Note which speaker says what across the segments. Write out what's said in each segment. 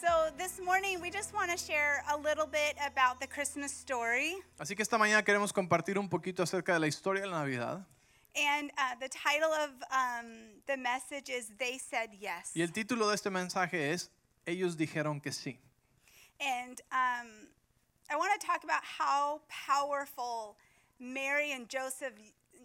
Speaker 1: So this morning, we just want to share a little bit about the Christmas story.
Speaker 2: Así que esta mañana queremos compartir un poquito acerca de la historia de la Navidad.
Speaker 1: And uh, the title of um, the message is They Said Yes.
Speaker 2: Y el título de este mensaje es Ellos dijeron que sí.
Speaker 1: And um, I want to talk about how powerful Mary and Joseph,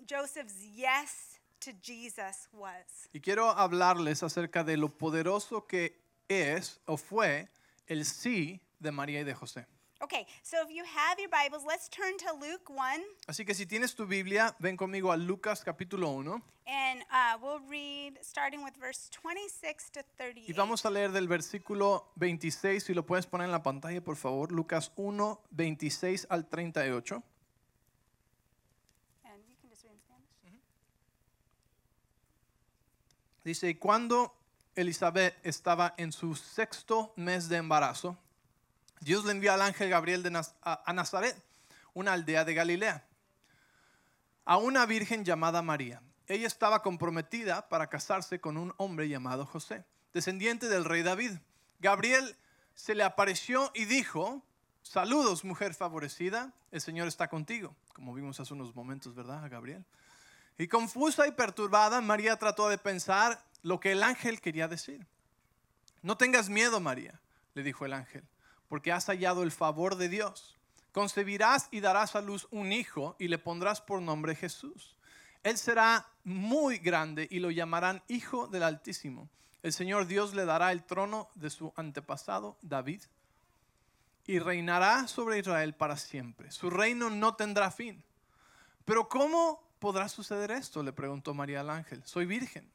Speaker 1: Joseph's yes to Jesus was.
Speaker 2: Y quiero hablarles acerca de lo poderoso que es o fue el sí de María y de José.
Speaker 1: Okay, so if you have your Bibles, let's turn to Luke 1,
Speaker 2: Así que si tienes tu Biblia, ven conmigo a Lucas capítulo 1
Speaker 1: and uh, we'll read starting with verse 26 to 38.
Speaker 2: y vamos a leer del versículo 26, si lo puedes poner en la pantalla, por favor, Lucas 1, 26 al 38.
Speaker 1: And you can just read in Spanish.
Speaker 2: Dice, y cuando Elizabeth estaba en su sexto mes de embarazo, Dios le envió al ángel Gabriel de a, Nazaret, una aldea de Galilea, a una virgen llamada María. Ella estaba comprometida para casarse con un hombre llamado José, descendiente del rey David. Gabriel se le apareció y dijo, saludos mujer favorecida, el Señor está contigo, como vimos hace unos momentos, ¿verdad, Gabriel? Y confusa y perturbada, María trató de pensar lo que el ángel quería decir. No tengas miedo, María, le dijo el ángel, porque has hallado el favor de Dios. Concebirás y darás a luz un hijo y le pondrás por nombre Jesús. Él será muy grande y lo llamarán Hijo del Altísimo. El Señor Dios le dará el trono de su antepasado David y reinará sobre Israel para siempre. Su reino no tendrá fin. Pero ¿cómo podrá suceder esto? Le preguntó María al ángel. Soy virgen.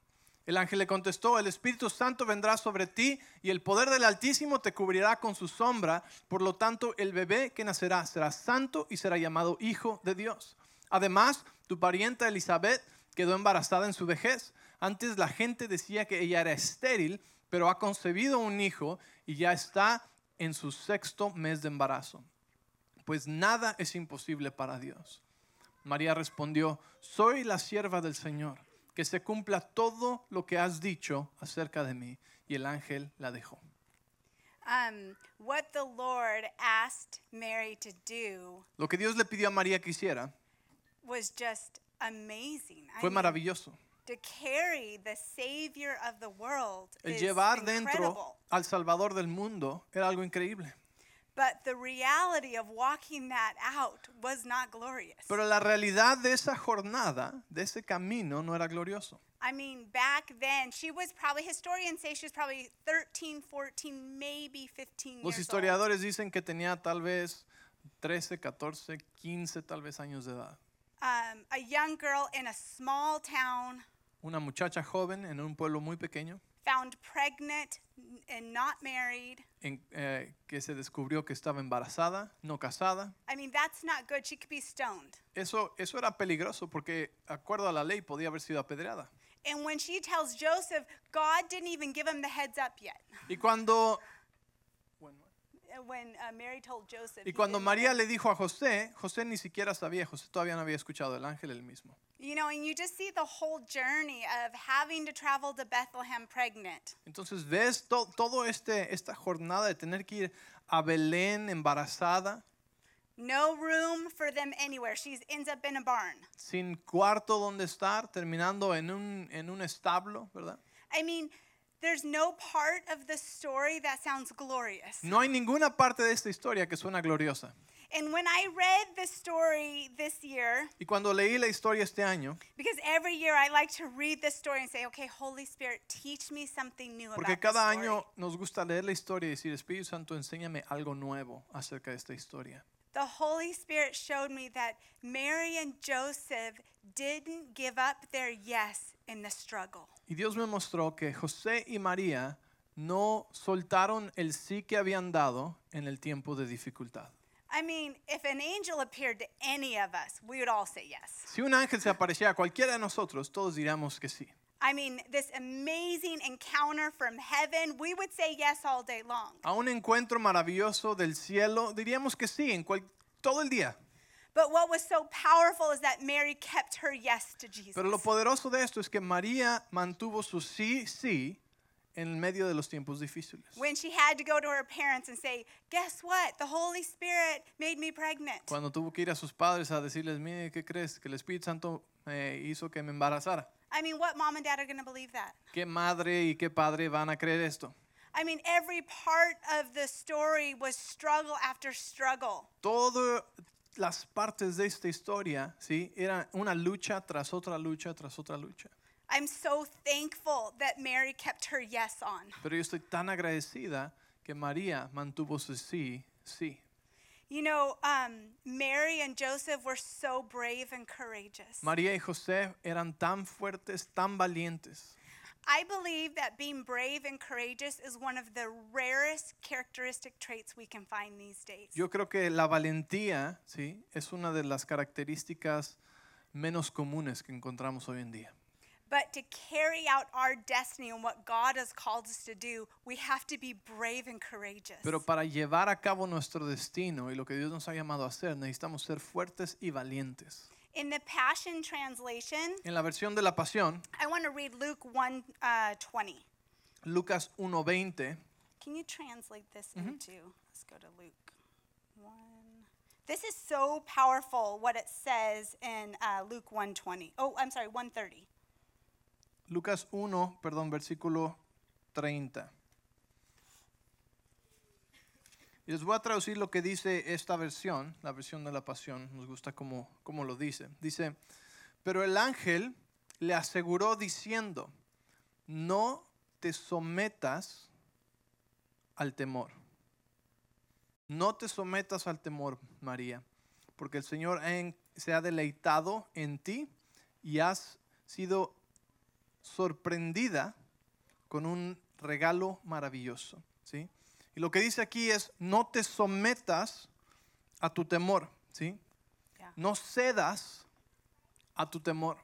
Speaker 2: El ángel le contestó, el Espíritu Santo vendrá sobre ti y el poder del Altísimo te cubrirá con su sombra. Por lo tanto, el bebé que nacerá será santo y será llamado Hijo de Dios. Además, tu parienta Elizabeth quedó embarazada en su vejez. Antes la gente decía que ella era estéril, pero ha concebido un hijo y ya está en su sexto mes de embarazo. Pues nada es imposible para Dios. María respondió, soy la sierva del Señor, que se cumpla todo lo que has dicho acerca de mí. Y el ángel la dejó.
Speaker 1: Um, what the Lord asked Mary to do
Speaker 2: Lo que Dios le pidió a María que hiciera
Speaker 1: was just amazing. I
Speaker 2: fue
Speaker 1: mean,
Speaker 2: maravilloso.
Speaker 1: to carry the Savior of the world
Speaker 2: El
Speaker 1: is
Speaker 2: llevar dentro
Speaker 1: incredible.
Speaker 2: al Salvador del mundo era algo increíble.
Speaker 1: But the reality of walking that out was not glorious.
Speaker 2: Pero la realidad de esa jornada, de ese camino, no era glorioso.
Speaker 1: I mean, back then, she was probably, historians say she was probably 13, 14, maybe 15
Speaker 2: Los
Speaker 1: years old.
Speaker 2: historiadores dicen que tenía tal vez 13, 14, 15 tal vez años de edad.
Speaker 1: Um, a young girl in a small town
Speaker 2: Una muchacha joven en un pueblo muy pequeño
Speaker 1: found pregnant and not married.
Speaker 2: en- eh, que se descubrió que estaba embarazada, no casada.
Speaker 1: I mean, that's not good. She could be stoned.
Speaker 2: Eso, eso era peligroso porque, acuerdo a la ley, podía haber sido apedreada.
Speaker 1: And when she tells Joseph, God didn't even give him the heads up yet.
Speaker 2: Y cuando,
Speaker 1: When uh, Mary told Joseph,
Speaker 2: y cuando
Speaker 1: didn't
Speaker 2: María le dijo a José, José ni siquiera sabía, José todavía no había escuchado el ángel el mismo.
Speaker 1: you know, and you just see the whole journey of having to travel to Bethlehem pregnant.
Speaker 2: Entonces ves to- todo este, esta jornada de tener que ir a Belén embarazada,
Speaker 1: No room for them anywhere. She ends up in a barn.
Speaker 2: sin cuarto donde estar, terminando en un, en un establo, ¿verdad?
Speaker 1: I mean, there's no part of the story that sounds glorious.
Speaker 2: No hay ninguna parte de esta historia que suena gloriosa.
Speaker 1: And when I read the story this year,
Speaker 2: Y cuando leí la historia este año,
Speaker 1: because every year I like to read the story and say, okay, Holy Spirit, teach me something new
Speaker 2: porque
Speaker 1: about
Speaker 2: cada
Speaker 1: this story.
Speaker 2: año nos gusta leer la historia y decir, Espíritu Santo, enséñame algo nuevo acerca de esta historia.
Speaker 1: The Holy Spirit showed me that Mary and Joseph didn't give up their yes in the struggle.
Speaker 2: Y Dios me mostró que José y María no soltaron el sí que habían dado en el tiempo de dificultad.
Speaker 1: I mean, if an angel appeared to any of us, we would all say yes.
Speaker 2: Si un ángel se apareciera a cualquiera de nosotros, todos diríamos que sí.
Speaker 1: I mean, this amazing encounter from heaven, we would say yes all day long.
Speaker 2: A un encuentro maravilloso del cielo, diríamos que sí, en cual- todo el día.
Speaker 1: But what was so powerful is that Mary kept her yes to Jesus.
Speaker 2: Pero lo poderoso de esto es que María mantuvo su sí, sí en medio de los tiempos difíciles.
Speaker 1: When she had to go to her parents and say, Guess what? The Holy Spirit made me pregnant.
Speaker 2: Cuando tuvo que ir a sus padres a decirles, mire, ¿qué crees? Que el Espíritu Santo eh, hizo que me embarazara.
Speaker 1: I mean, what mom and dad are going to believe that?
Speaker 2: ¿Qué madre y qué padre van a creer esto?
Speaker 1: I mean, every part of the story was struggle after struggle.
Speaker 2: Todas las partes de esta historia, ¿sí? Era una lucha tras otra lucha tras otra lucha.
Speaker 1: I'm so thankful that Mary kept her yes on.
Speaker 2: Pero yo estoy tan agradecida que María mantuvo su sí, sí.
Speaker 1: You know, um, Mary and Joseph were so brave and courageous.
Speaker 2: María y José eran tan fuertes, tan valientes.
Speaker 1: I believe that being brave and courageous is one of the rarest characteristic traits we can find these days.
Speaker 2: Yo creo que la valentía, ¿sí? Es una de las características menos comunes que encontramos hoy en día.
Speaker 1: But to carry out our destiny and what God has called us to do, we have to be brave and courageous.
Speaker 2: Pero para llevar a cabo nuestro destino y lo que Dios nos ha llamado a hacer, necesitamos ser fuertes y valientes.
Speaker 1: In the Passion Translation,
Speaker 2: En la versión de la Pasión,
Speaker 1: I want to read Luke 1 uh, 20.
Speaker 2: Lucas 1:20,
Speaker 1: Can you translate this into? Let's go to Luke 1. This is so powerful what it says in uh, Luke 1:20. Oh, I'm sorry, 130.
Speaker 2: Lucas 1, perdón, versículo 30. Y les voy a traducir lo que dice esta versión, la versión de la pasión, nos gusta cómo, lo dice. Dice, pero el ángel le aseguró diciendo, no te sometas al temor. No te sometas al temor, María, porque el Señor se ha deleitado en ti y has sido sorprendida con un regalo maravilloso. ¿sí? Y lo que dice aquí es, no te sometas a tu temor. ¿sí?
Speaker 1: Yeah.
Speaker 2: No cedas a tu temor.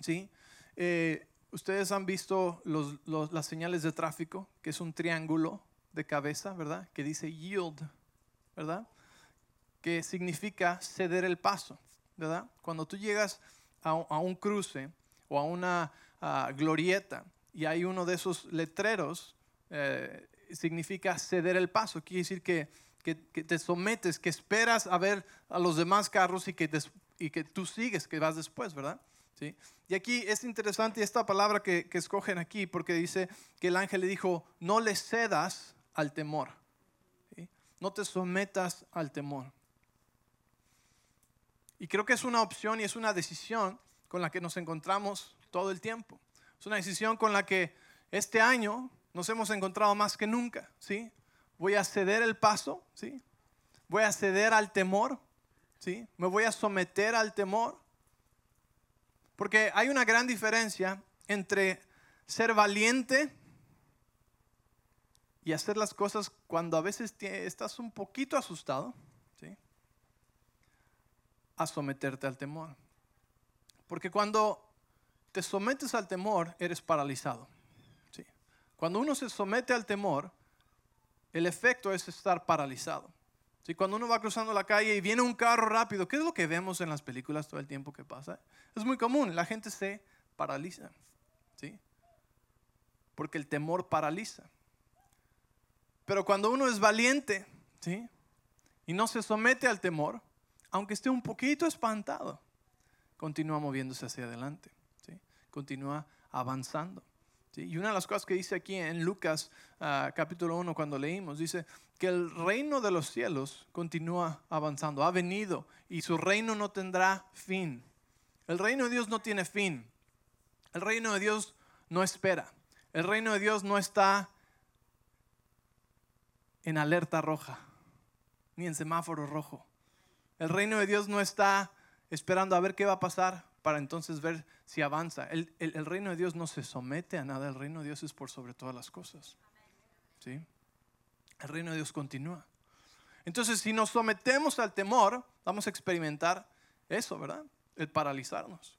Speaker 2: ¿sí? Eh, Ustedes han visto los- los- las señales de tráfico, que es un triángulo de cabeza, ¿verdad? Que dice yield, ¿verdad? Que significa ceder el paso, ¿verdad? Cuando tú llegas a, un- a un cruce o a una ah, glorieta y hay uno de esos letreros, eh, significa ceder el paso. Quiere decir que, que- te sometes, que esperas a ver a los demás carros y que, y que tú sigues, que vas después, ¿verdad? ¿Sí? Y aquí es interesante esta palabra que, que escogen aquí porque dice que el ángel le dijo, no le cedas al temor. No te sometas al temor. Y creo que es una opción y es una decisión con la que nos encontramos todo el tiempo. Es una decisión con la que este año nos hemos encontrado más que nunca. ¿sí? Voy a ceder el paso, ¿sí? voy a ceder al temor, ¿sí? me voy a someter al temor. Porque hay una gran diferencia entre ser valiente y hacer las cosas cuando a veces estás un poquito asustado, ¿sí? a someterte al temor. Porque cuando te sometes al temor, eres paralizado. Cuando uno se somete al temor, el efecto es estar paralizado. ¿sí? Cuando uno va cruzando la calle y viene un carro rápido, ¿qué es lo que vemos en las películas todo el tiempo que pasa? Es muy común, la gente se paraliza. ¿sí? Porque el temor paraliza. Pero cuando uno es valiente, ¿sí? Y no se somete al temor, aunque esté un poquito espantado, continúa moviéndose hacia adelante, ¿sí? Continúa avanzando. Y una de las cosas que dice aquí en Lucas ah, capítulo 1 cuando leímos, dice que el reino de los cielos continúa avanzando, ha venido y su reino no tendrá fin. El reino de Dios no tiene fin. El reino de Dios no espera. El reino de Dios no está en alerta roja, ni en semáforo rojo. El reino de Dios no está esperando a ver qué va a pasar para entonces ver si avanza. El, el- reino de Dios no se somete a nada, el reino de Dios es por sobre todas las cosas. ¿Sí? El reino de Dios continúa. Entonces, si nos sometemos al temor, vamos a experimentar eso, ¿verdad? El paralizarnos.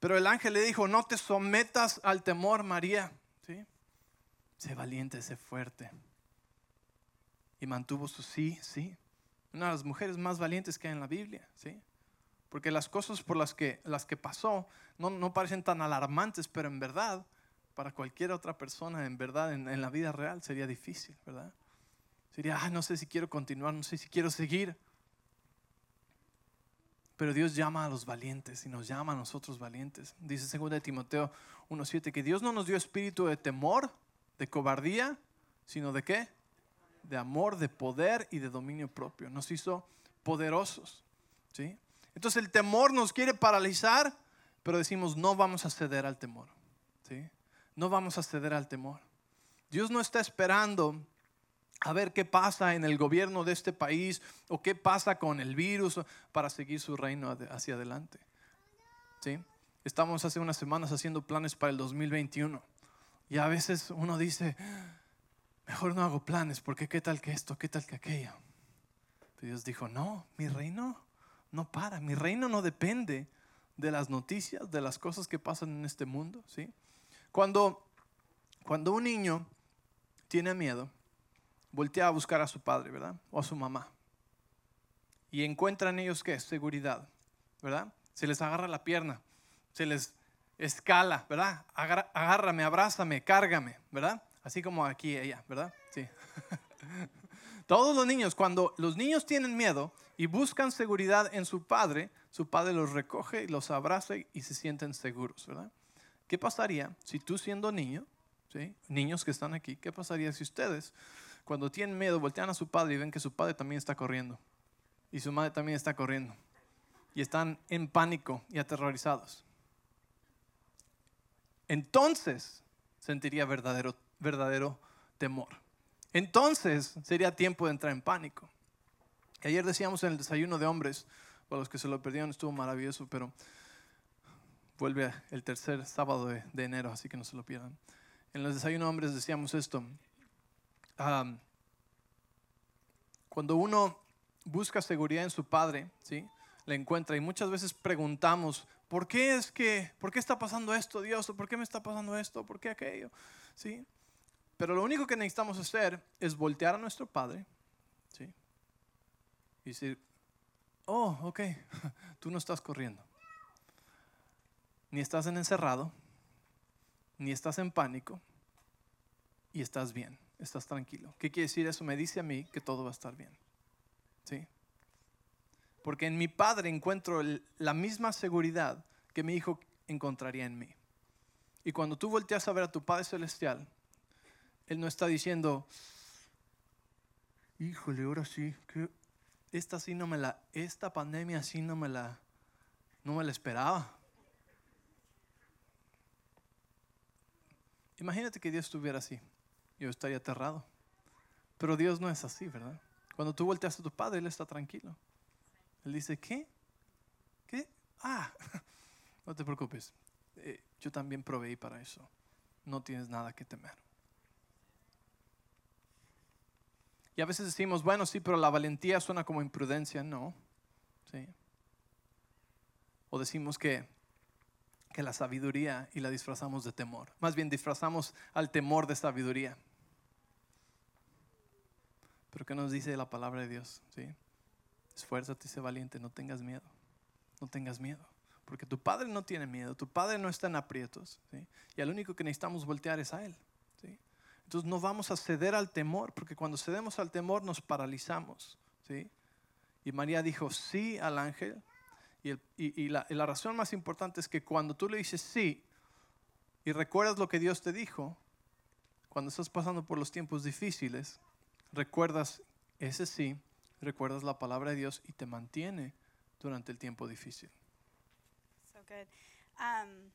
Speaker 2: Pero el ángel le dijo, no te sometas al temor, María. ¿Sí? Sé valiente, sé fuerte. Y mantuvo su sí, sí. Una de las mujeres más valientes que hay en la Biblia, ¿sí? Porque las cosas por las que, las que pasó no, no parecen tan alarmantes, pero en verdad para cualquier otra persona, en verdad, en, en la vida real, sería difícil, ¿verdad? Sería, ah, no sé si quiero continuar, no sé si quiero seguir. Pero Dios llama a los valientes y nos llama a nosotros valientes. Dice 2 de Timoteo 1.7 que Dios no nos dio espíritu de temor, de cobardía, sino de qué? De amor, de poder y de dominio propio. Nos hizo poderosos. ¿sí? Entonces el temor nos quiere paralizar, pero decimos no vamos a ceder al temor. ¿sí? No vamos a ceder al temor. Dios no está esperando a ver qué pasa en el gobierno de este país o qué pasa con el virus para seguir su reino hacia adelante. ¿Sí? Estamos hace unas semanas haciendo planes para el 2021 y a veces uno dice, mejor no hago planes porque qué tal que esto, qué tal que aquello. Dios dijo, no, mi reino no para, mi reino no depende de las noticias, de las cosas que pasan en este mundo. ¿sí? Cuando, cuando un niño tiene miedo, voltea a buscar a su padre, ¿verdad? O a su mamá. Y encuentran ellos qué? Seguridad, ¿verdad? Se les agarra la pierna, se les escala, ¿verdad? Agar- agárrame, abrázame, cárgame, ¿verdad? Así como aquí ella, ¿verdad? Sí. Todos los niños, cuando los niños tienen miedo y buscan seguridad en su padre, su padre los recoge los abraza y se sienten seguros, ¿verdad? ¿Qué pasaría si tú siendo niño, ¿sí? niños que están aquí, qué pasaría si ustedes cuando tienen miedo voltean a su padre y ven que su padre también está corriendo y su madre también está corriendo y están en pánico y aterrorizados? Entonces sentiría verdadero, verdadero temor. Entonces sería tiempo de entrar en pánico. Ayer decíamos en el desayuno de hombres, para los que se lo perdieron estuvo maravilloso, pero vuelve el tercer sábado de, enero, así que no se lo pierdan. En el desayuno de hombres decíamos esto. cuando uno busca seguridad en su padre, ¿sí? La encuentra y muchas veces preguntamos, ¿por qué es que, por qué está pasando esto, Dios? ¿O por qué me está pasando esto? ¿Por qué aquello? ¿Sí? Pero lo único que necesitamos hacer es voltear a nuestro padre, ¿sí? Y decir, oh, ok, tú no estás corriendo. Ni estás en encerrado, ni estás en pánico, y estás bien, estás tranquilo. ¿Qué quiere decir eso? Me dice a mí que todo va a estar bien. ¿Sí? Porque en mi padre encuentro la misma seguridad que mi hijo encontraría en mí. Y cuando tú volteas a ver a tu Padre Celestial, Él no está diciendo, híjole, ahora sí, que esta sí no me la, esta pandemia sí no me la, no me la esperaba. Imagínate que Dios estuviera así, yo estaría aterrado. Pero Dios no es así, ¿verdad? Cuando tú volteas a tu Padre, Él está tranquilo. Él dice, ¿qué? ¿Qué? Ah, no te preocupes, eh, yo también proveí para eso. No tienes nada que temer. Y a veces decimos, bueno, sí, pero la valentía suena como imprudencia. No. ¿sí? O decimos que, que la sabiduría y la disfrazamos de temor. Más bien disfrazamos al temor de sabiduría. Pero ¿qué nos dice la palabra de Dios? ¿Sí? Esfuérzate y sé valiente, no tengas miedo. No tengas miedo. Porque tu padre no tiene miedo, tu padre no está en aprietos. ¿sí? Y al único que necesitamos voltear es a Él. Entonces no vamos a ceder al temor, porque cuando cedemos al temor nos paralizamos. ¿sí? Y María dijo sí al ángel. Y, el- y- y la, la razón más importante es que cuando tú le dices sí y recuerdas lo que Dios te dijo, cuando estás pasando por los tiempos difíciles, recuerdas ese sí, recuerdas la palabra de Dios y te mantiene durante el tiempo difícil.
Speaker 1: So good. Um,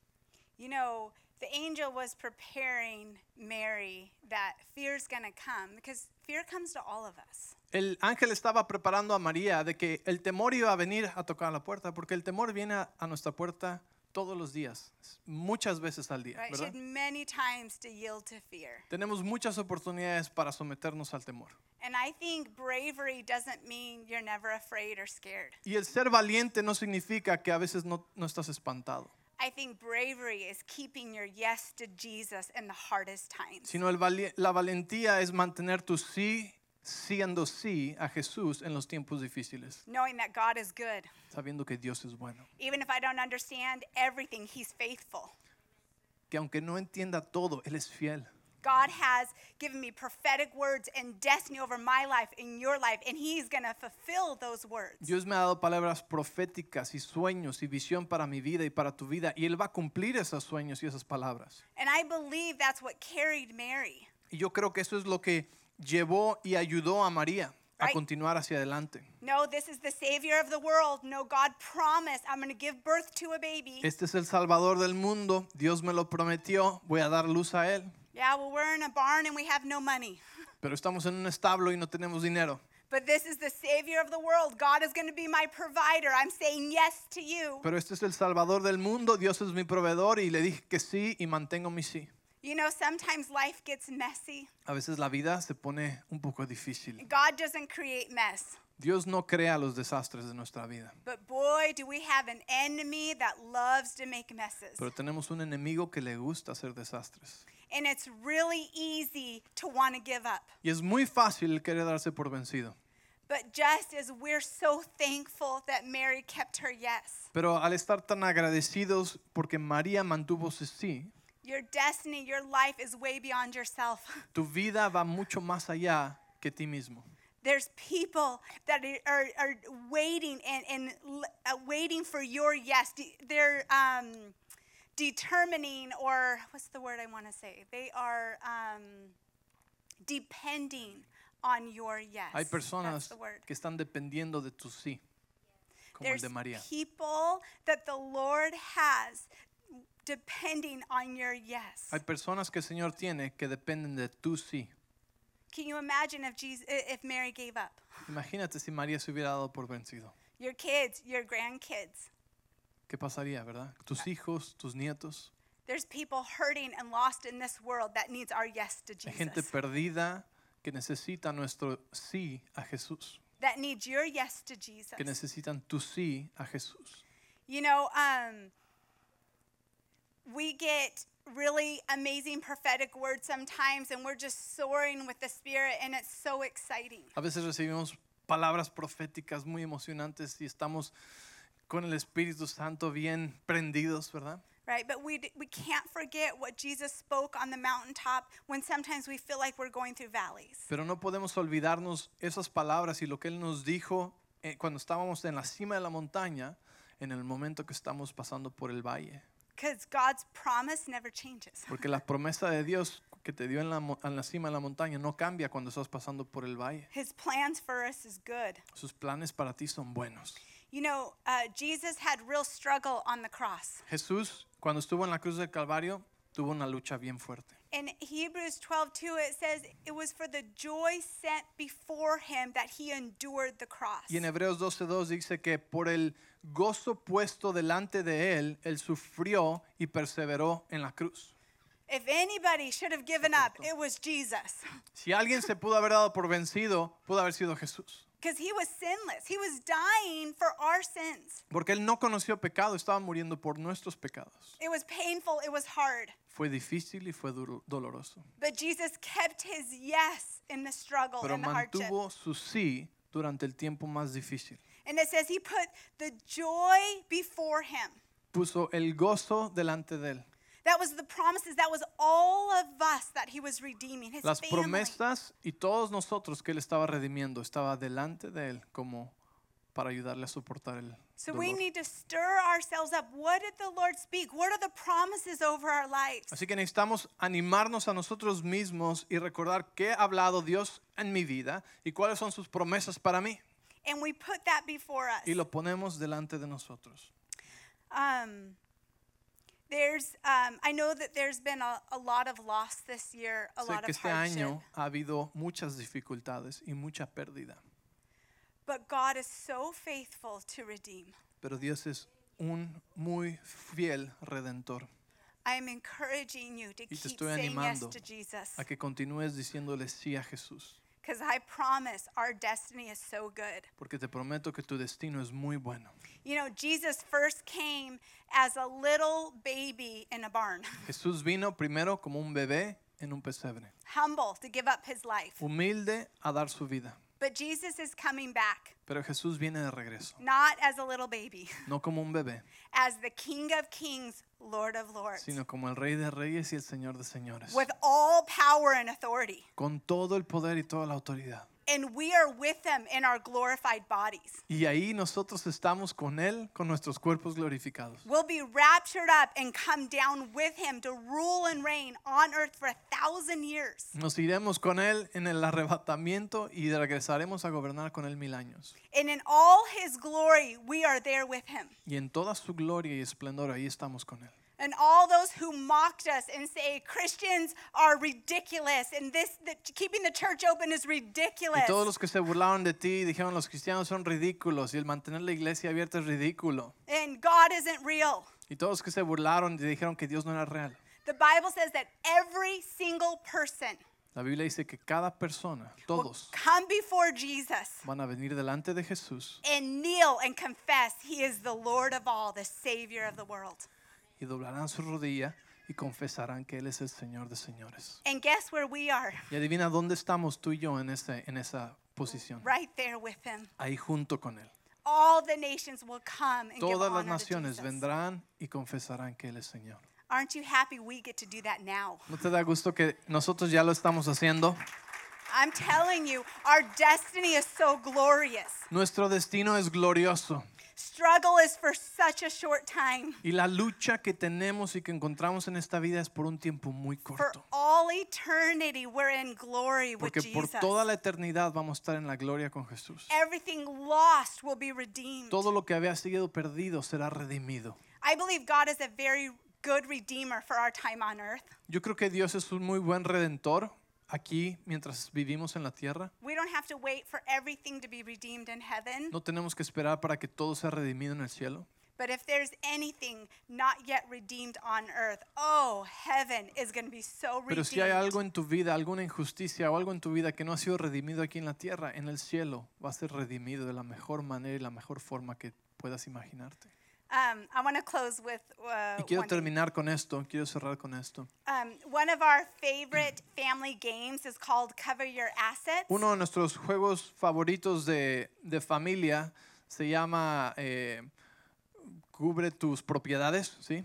Speaker 1: you know, the angel was preparing Mary that fear's going to come because fear comes to all of us.
Speaker 2: El ángel estaba preparando a María de que el temor iba a venir a tocar la puerta, porque el temor viene a, a nuestra puerta todos los días, muchas veces al día,
Speaker 1: Right? She
Speaker 2: ¿verdad?
Speaker 1: had many times to yield to fear.
Speaker 2: Tenemos muchas oportunidades para someternos al temor.
Speaker 1: And I think bravery doesn't mean you're never afraid or scared.
Speaker 2: Y el ser valiente no significa que a veces no, no estás espantado,
Speaker 1: I think bravery is keeping your yes to Jesus in the hardest times.
Speaker 2: sino la valentía es mantener tu sí siendo sí a Jesús en los tiempos difíciles,
Speaker 1: Knowing that God is good.
Speaker 2: sabiendo que Dios es bueno.
Speaker 1: Even if I don't understand everything, He's faithful.
Speaker 2: que aunque no entienda todo, Él es fiel.
Speaker 1: God has given me prophetic words and destiny over my life, in your life, and He's going to fulfill those words.
Speaker 2: Dios me ha dado palabras proféticas y sueños y visión para mi vida y para tu vida y Él va a cumplir esos sueños y esas palabras.
Speaker 1: And I believe that's what carried Mary.
Speaker 2: Y yo creo que eso es lo que llevó y ayudó a María a continuar hacia adelante.
Speaker 1: No, this is the Savior of the world. No, God promised I'm going to give birth to a baby.
Speaker 2: Este es el Salvador del mundo, Dios me lo prometió, voy a dar luz a Él.
Speaker 1: Yeah, well, we're in a barn and we have no money.
Speaker 2: Pero estamos en un establo y no tenemos dinero.
Speaker 1: But this is the Savior of the world. God is going to be my provider. I'm saying yes to you.
Speaker 2: Pero este es el Salvador del mundo, Dios es mi proveedor y le dije que sí y mantengo mi sí.
Speaker 1: You know, sometimes life gets messy.
Speaker 2: A veces la vida se pone un poco difícil.
Speaker 1: God doesn't create mess.
Speaker 2: Dios no crea los desastres de nuestra vida.
Speaker 1: But boy, do we have an enemy that loves to make messes.
Speaker 2: Pero tenemos un enemigo que le gusta hacer desastres.
Speaker 1: And it's really easy to want to give up.
Speaker 2: Y es muy fácil querer darse por vencido.
Speaker 1: But just as we're so thankful that Mary kept her yes,
Speaker 2: Pero al estar tan agradecidos porque María mantuvo su sí,
Speaker 1: your destiny, your life is way beyond yourself.
Speaker 2: tu vida va mucho más allá que ti mismo.
Speaker 1: There's people that are, are, waiting and, and uh, waiting for your yes. They're um, determining, or what's the word I want to say? They are um, depending on your yes.
Speaker 2: Hay personas que están dependiendo de tu sí, como el
Speaker 1: There's
Speaker 2: de María.
Speaker 1: people that the Lord has depending on your yes.
Speaker 2: Hay personas que el Señor tiene que dependen de tu sí.
Speaker 1: Can you imagine if Jesus, if Mary gave up?
Speaker 2: Imagínate si María se hubiera dado por vencido.
Speaker 1: Your kids, your grandkids.
Speaker 2: ¿Qué pasaría, verdad? Tus hijos, tus nietos.
Speaker 1: There's people hurting and lost in this world that needs our yes to Jesus.
Speaker 2: Hay gente perdida que necesita nuestro sí a Jesús.
Speaker 1: That needs your yes to Jesus.
Speaker 2: Que necesitan tu sí a Jesús.
Speaker 1: You know, um, we get really amazing prophetic words sometimes, and we're just soaring with the Spirit, and it's so exciting.
Speaker 2: A veces recibimos palabras proféticas muy emocionantes y estamos con el Espíritu Santo bien prendidos, ¿verdad?
Speaker 1: Right, but we, we can't forget what Jesus spoke on the mountaintop when sometimes we feel like we're going through valleys.
Speaker 2: Pero no podemos olvidarnos esas palabras y lo que Él nos dijo eh, cuando estábamos en la cima de la montaña, en el momento que estamos pasando por el valle.
Speaker 1: Because God's promise never changes.
Speaker 2: Porque la promesa de Dios que te dio en la, en la cima de la montaña no cambia cuando estás pasando por el valle.
Speaker 1: His plans for us is good.
Speaker 2: Sus planes para ti son buenos.
Speaker 1: You know, uh, Jesus had real struggle on the cross.
Speaker 2: Jesús, cuando estuvo en la cruz del Calvario, tuvo una lucha bien fuerte.
Speaker 1: In Hebrews 12, 2, it says, It was for the joy set before him that he endured the cross.
Speaker 2: Y en Hebreos 12:2 dice que por el gozo puesto delante de él, él sufrió y perseveró en la cruz.
Speaker 1: If anybody should have given up, it was Jesus.
Speaker 2: Si alguien se pudo haber dado por vencido, pudo haber sido Jesús.
Speaker 1: Because he was sinless. He was dying for our sins.
Speaker 2: Porque él no conoció pecado, estaba muriendo por nuestros pecados.
Speaker 1: It was painful, it was hard.
Speaker 2: Fue difícil y fue doloroso.
Speaker 1: But Jesus kept his yes in the struggle
Speaker 2: Pero
Speaker 1: and the hardship.
Speaker 2: mantuvo su sí durante el tiempo más difícil.
Speaker 1: And it says he put the joy before him.
Speaker 2: Puso el gozo delante de él.
Speaker 1: That was the promises. That was all of us that he was redeeming. His
Speaker 2: Las
Speaker 1: family.
Speaker 2: promesas y todos nosotros que él estaba redimiendo estaba delante de él como para ayudarle a soportar el
Speaker 1: So we
Speaker 2: dolor.
Speaker 1: need to stir ourselves up. What did the Lord speak? What are the promises over our lives?
Speaker 2: Así que necesitamos animarnos a nosotros mismos y recordar qué ha hablado Dios en mi vida y cuáles son sus promesas para mí.
Speaker 1: And we put that before us.
Speaker 2: Y lo ponemos delante de nosotros.
Speaker 1: Um, there's, um, I know that there's been a, a lot of loss this year, a
Speaker 2: Sé
Speaker 1: lot
Speaker 2: que
Speaker 1: of
Speaker 2: este
Speaker 1: hardship.
Speaker 2: año ha habido muchas dificultades y mucha pérdida,
Speaker 1: But God is so faithful to redeem.
Speaker 2: pero Dios es un muy fiel redentor.
Speaker 1: I am encouraging you to
Speaker 2: Y te
Speaker 1: keep
Speaker 2: estoy
Speaker 1: saying yes
Speaker 2: animando
Speaker 1: to Jesus.
Speaker 2: a que continúes diciéndole sí a Jesús,
Speaker 1: Because I promise our destiny is so good.
Speaker 2: porque te prometo que tu destino es muy bueno.
Speaker 1: You know, Jesus first came as a little baby in a barn,
Speaker 2: Jesús vino primero como un bebé en un pesebre,
Speaker 1: humble to give up his life.
Speaker 2: humilde a dar su vida.
Speaker 1: But Jesus is coming back,
Speaker 2: Pero Jesús viene de regreso,
Speaker 1: not as a little baby,
Speaker 2: no como un bebé,
Speaker 1: as the King of Kings, Lord of Lords,
Speaker 2: sino como el Rey de Reyes y el Señor de Señores,
Speaker 1: with all power and authority.
Speaker 2: con todo el poder y toda la autoridad.
Speaker 1: And we are with him in our glorified bodies.
Speaker 2: Y ahí nosotros estamos con Él, con nuestros cuerpos glorificados.
Speaker 1: We'll be raptured up and come down with him to rule and reign on earth for a thousand years.
Speaker 2: Nos iremos con Él en el arrebatamiento y regresaremos a gobernar con Él mil años.
Speaker 1: And in all his glory, we are there with him.
Speaker 2: Y en toda su gloria y esplendor ahí estamos con Él.
Speaker 1: And all those who mocked us and say Christians are ridiculous and this the, keeping the church open is ridiculous.
Speaker 2: Y todos los que se burlaron de ti dijeron los cristianos son ridículos y el mantener la iglesia abierta es ridículo.
Speaker 1: And God isn't real.
Speaker 2: Y todos los que se burlaron y dijeron que Dios no era real.
Speaker 1: The Bible says that every single person
Speaker 2: La Biblia dice que cada persona, todos,
Speaker 1: come before Jesus
Speaker 2: van a venir delante de Jesús
Speaker 1: and kneel and confess he is the Lord of all, the Savior of the world.
Speaker 2: Y doblarán su rodilla y confesarán que Él es el Señor de señores.
Speaker 1: And guess where we are?
Speaker 2: Y adivina dónde estamos tú y yo en, ese, en esa posición.
Speaker 1: Right there with him.
Speaker 2: Ahí junto con Él.
Speaker 1: All the nations will come and give
Speaker 2: Todas las
Speaker 1: honor to
Speaker 2: naciones
Speaker 1: Jesus.
Speaker 2: vendrán y confesarán que Él es Señor.
Speaker 1: Aren't you happy we get to do that now?
Speaker 2: ¿No te da gusto que nosotros ya lo estamos haciendo?
Speaker 1: I'm telling you, our destiny is so glorious.
Speaker 2: Nuestro destino es glorioso.
Speaker 1: Struggle is for such a short time.
Speaker 2: Y la lucha que tenemos y que encontramos en esta vida es por un tiempo muy
Speaker 1: For
Speaker 2: corto.
Speaker 1: all eternity, we're in glory with
Speaker 2: Porque por
Speaker 1: Jesus.
Speaker 2: toda la eternidad vamos a estar en la gloria con Jesús.
Speaker 1: Everything lost will be redeemed.
Speaker 2: Todo lo que había sido perdido será redimido.
Speaker 1: I believe God is a very good redeemer for our time on earth.
Speaker 2: Yo creo que Dios es un muy buen redentor aquí mientras vivimos en la tierra.
Speaker 1: We don't have to wait for everything to be redeemed in heaven.
Speaker 2: No tenemos que esperar para que todo sea redimido en el cielo.
Speaker 1: But if there's anything not yet redeemed on earth, oh, heaven is going to be so redeemed.
Speaker 2: Pero si hay algo en tu vida, alguna injusticia o algo en tu vida que no ha sido redimido aquí en la tierra, en el cielo va a ser redimido de la mejor manera y la mejor forma que puedas imaginarte.
Speaker 1: Um, I want to close with uh,
Speaker 2: Y quiero terminar con esto, quiero cerrar con esto.
Speaker 1: Um, one of our favorite family games is called Cover Your Assets.
Speaker 2: Uno de nuestros juegos favoritos de, de familia se llama eh, Cubre tus propiedades, ¿sí?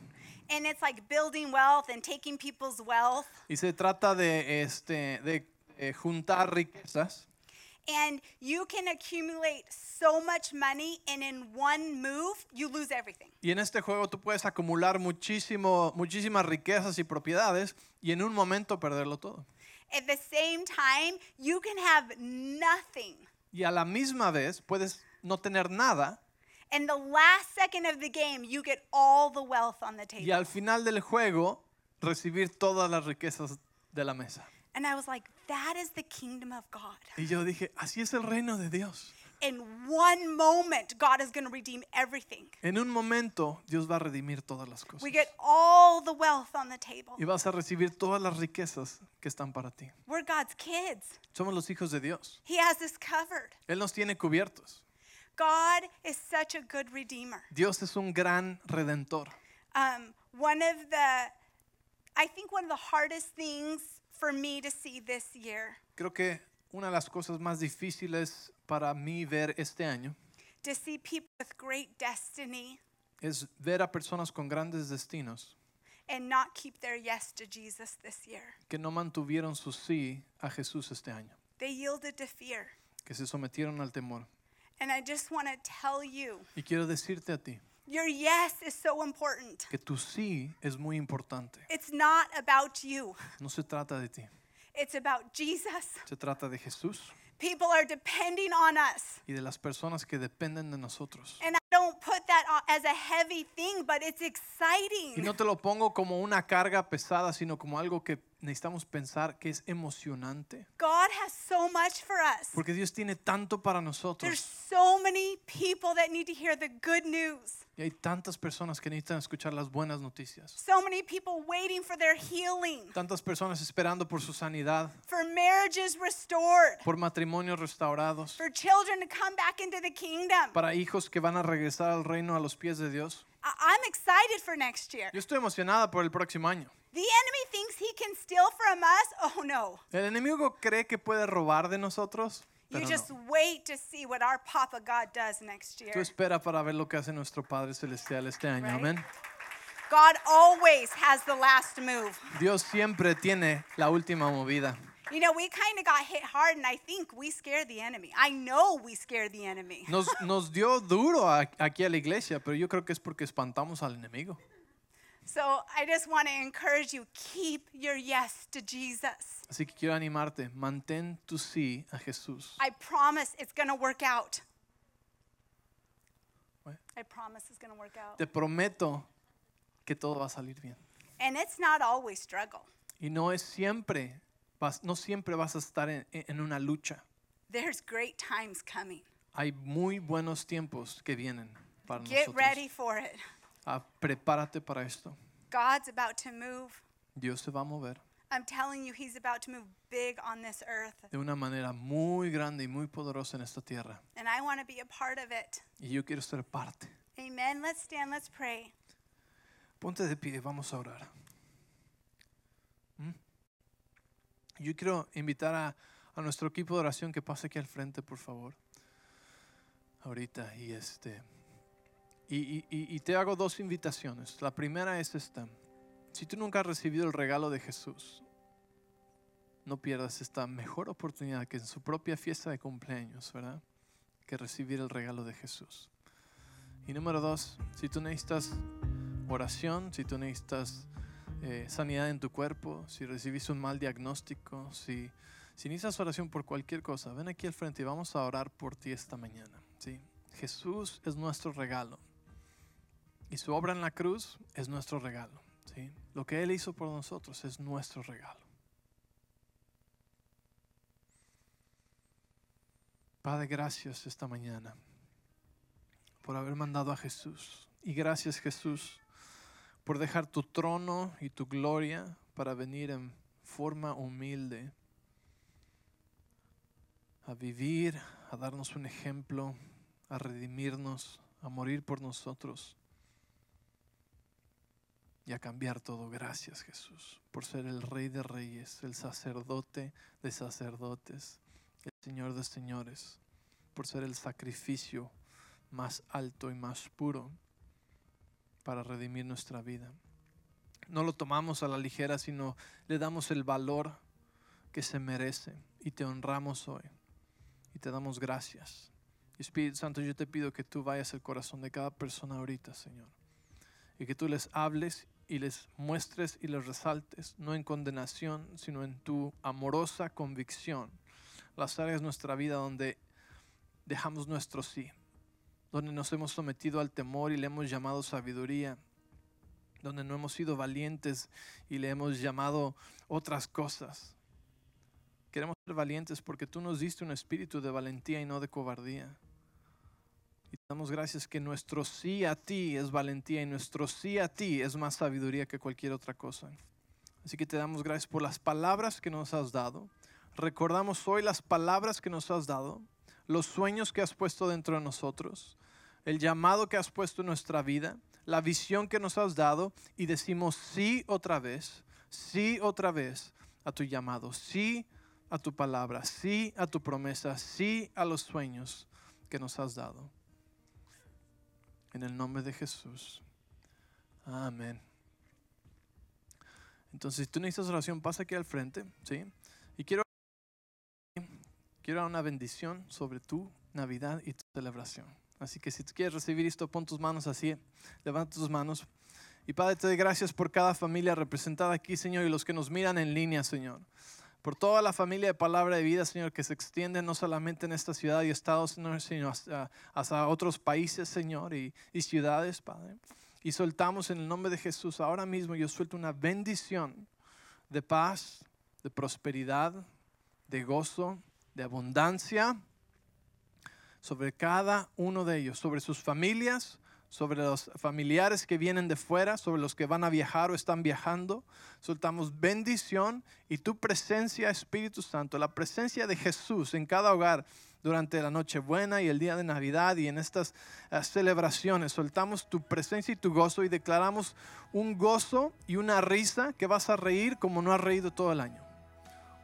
Speaker 1: And it's like building wealth and taking people's wealth.
Speaker 2: Y se trata de, este, de eh, juntar riquezas.
Speaker 1: And you can accumulate so much money, and in one move, you lose everything.
Speaker 2: Y en este juego tú puedes acumular muchísimo, muchísimas riquezas y propiedades y en un momento perderlo todo.
Speaker 1: At the same time, you can have nothing.
Speaker 2: Y a la misma vez puedes no tener nada
Speaker 1: And the last second of the game, you get all the wealth on the
Speaker 2: y
Speaker 1: table.
Speaker 2: al final del juego recibir todas las riquezas de la mesa.
Speaker 1: And I was like, that is the kingdom of God.
Speaker 2: Y yo dije, así es el reino de Dios.
Speaker 1: In one moment, God is going to redeem everything.
Speaker 2: En un momento Dios va a redimir todas las cosas.
Speaker 1: We get all the wealth on the table.
Speaker 2: Y vas a recibir todas las riquezas que están para ti.
Speaker 1: We're God's kids.
Speaker 2: Somos los hijos de Dios.
Speaker 1: He has us covered.
Speaker 2: Él nos tiene cubiertos.
Speaker 1: God is such a good redeemer.
Speaker 2: Dios es un gran redentor.
Speaker 1: Um, one of the, I think one of the hardest things for me to see this year,
Speaker 2: Creo que una de las cosas más difíciles para mí ver este año
Speaker 1: to see people with great destiny
Speaker 2: es ver a personas con grandes destinos
Speaker 1: and not keep their yes to Jesus this year.
Speaker 2: que no mantuvieron su sí a Jesús este año,
Speaker 1: They yielded to fear.
Speaker 2: que se sometieron al temor.
Speaker 1: And I just want to tell you,
Speaker 2: Y quiero decirte a ti
Speaker 1: your yes is so important.
Speaker 2: que tu sí es muy importante.
Speaker 1: It's not about you.
Speaker 2: No se trata de ti,
Speaker 1: It's about Jesus.
Speaker 2: se trata de Jesús
Speaker 1: People are depending on us.
Speaker 2: y de las personas que dependen de nosotros.
Speaker 1: And I don't put that as a heavy thing, but it's
Speaker 2: Y
Speaker 1: exciting.
Speaker 2: no te lo pongo como una carga pesada, sino como algo que necesitamos pensar que es emocionante.
Speaker 1: God has so much for us.
Speaker 2: Porque Dios tiene tanto para
Speaker 1: There's
Speaker 2: nosotros.
Speaker 1: so many people that need to hear the good news.
Speaker 2: Y hay tantas personas que necesitan escuchar las buenas noticias.
Speaker 1: So many people waiting for their healing,
Speaker 2: Tantas personas esperando por su sanidad,
Speaker 1: for marriages restored,
Speaker 2: por matrimonios restaurados,
Speaker 1: for children to come back into the kingdom.
Speaker 2: para hijos que van a regresar al reino a los pies de Dios.
Speaker 1: I- I'm excited for next year.
Speaker 2: Yo estoy emocionada por el próximo año.
Speaker 1: The enemy thinks he can steal from us. Oh no.
Speaker 2: ¿El enemigo cree que puede robar de nosotros?
Speaker 1: You just
Speaker 2: no.
Speaker 1: wait to see what our Papa God does next year.
Speaker 2: Tú espera para ver lo que hace nuestro Padre Celestial este año.
Speaker 1: Right.
Speaker 2: Amén.
Speaker 1: God always has the last move.
Speaker 2: Dios siempre tiene la última movida.
Speaker 1: You know, we kind of got hit hard, and I think we scared the enemy. I know we scared the enemy.
Speaker 2: Nos, nos dio duro aquí a la iglesia, pero yo creo que es porque espantamos al enemigo.
Speaker 1: So I just want to encourage you keep your yes to Jesus.
Speaker 2: Así que quiero animarte, mantén tu sí a Jesús.
Speaker 1: I promise it's going to work out.
Speaker 2: What?
Speaker 1: I promise it's going to work out.
Speaker 2: Te prometo que todo va a salir bien.
Speaker 1: And it's not always struggle.
Speaker 2: Y no es siempre, vas- no siempre vas a estar en, en una lucha.
Speaker 1: There's great times coming.
Speaker 2: Hay muy buenos tiempos que vienen para
Speaker 1: Get
Speaker 2: nosotros.
Speaker 1: ready for it.
Speaker 2: Ah, prepárate para esto.
Speaker 1: God's about to move.
Speaker 2: Dios se va a mover
Speaker 1: I'm telling you, He's about to move big on this earth.
Speaker 2: de una manera muy grande y muy poderosa en esta tierra.
Speaker 1: And I want to be a part of it.
Speaker 2: Y yo quiero ser parte.
Speaker 1: Amen. Let's stand, let's pray.
Speaker 2: Ponte de pie, vamos a orar. ¿Mm? Yo quiero invitar a, a nuestro equipo de oración que pase aquí al frente, por favor. Ahorita, y este. Y, te hago dos invitaciones. La primera es esta. Si tú nunca has recibido el regalo de Jesús, no pierdas esta mejor oportunidad que en su propia fiesta de cumpleaños, ¿verdad? Que recibir el regalo de Jesús. Y número dos, si tú necesitas oración, si tú necesitas eh, sanidad en tu cuerpo, si recibiste un mal diagnóstico, si, si necesitas oración por cualquier cosa, ven aquí al frente y vamos a orar por ti esta mañana. ¿sí? Jesús es nuestro regalo y su obra en la cruz es nuestro regalo. ¿sí? Lo que Él hizo por nosotros es nuestro regalo. Padre, gracias esta mañana por haber mandado a Jesús. Y gracias Jesús por dejar tu trono y tu gloria para venir en forma humilde a vivir, a darnos un ejemplo, a redimirnos, a morir por nosotros y a cambiar todo. Gracias Jesús por ser el rey de reyes, el sacerdote de sacerdotes, el Señor de señores, por ser el sacrificio más alto y más puro para redimir nuestra vida. No lo tomamos a la ligera, sino le damos el valor que se merece y te honramos hoy y te damos gracias. Espíritu Santo, yo te pido que tú vayas al corazón de cada persona ahorita, Señor, y que tú les hables y les muestres y les resaltes, no en condenación, sino en tu amorosa convicción, las áreas de nuestra vida donde dejamos nuestro sí, donde nos hemos sometido al temor y le hemos llamado sabiduría, donde no hemos sido valientes y le hemos llamado otras cosas. Queremos ser valientes porque tú nos diste un espíritu de valentía y no de cobardía. Y damos gracias que nuestro sí a ti es valentía y nuestro sí a ti es más sabiduría que cualquier otra cosa. Así que te damos gracias por las palabras que nos has dado. Recordamos hoy las palabras que nos has dado, los sueños que has puesto dentro de nosotros, el llamado que has puesto en nuestra vida, la visión que nos has dado y decimos sí otra vez, sí otra vez a tu llamado, sí a tu palabra, sí a tu promesa, sí a los sueños que nos has dado. En el nombre de Jesús. Amén. Entonces, si tú necesitas oración, pasa aquí al frente, ¿sí? Y quiero, quiero una bendición sobre tu Navidad y tu celebración. Así que si tú quieres recibir esto, pon tus manos así, levanta tus manos. Y Padre, te doy gracias por cada familia representada aquí, Señor, y los que nos miran en línea, Señor. Por toda la familia de Palabra de Vida, Señor, que se extiende no solamente en esta ciudad y estados, sino hasta, hasta otros países, Señor, y, y ciudades, Padre. Y soltamos en el nombre de Jesús, ahora mismo yo suelto una bendición de paz, de prosperidad, de gozo, de abundancia sobre cada uno de ellos, sobre sus familias, sobre los familiares que vienen de fuera, sobre los que van a viajar o están viajando. Soltamos bendición y tu presencia, Espíritu Santo, la presencia de Jesús en cada hogar durante la Nochebuena y el día de Navidad y en estas uh, celebraciones. Soltamos tu presencia y tu gozo y declaramos un gozo y una risa que vas a reír como no has reído todo el año.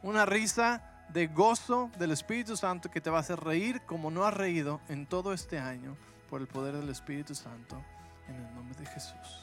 Speaker 2: Una risa de gozo del Espíritu Santo que te va a hacer reír como no has reído en todo este año por el poder del Espíritu Santo, en el nombre de Jesús.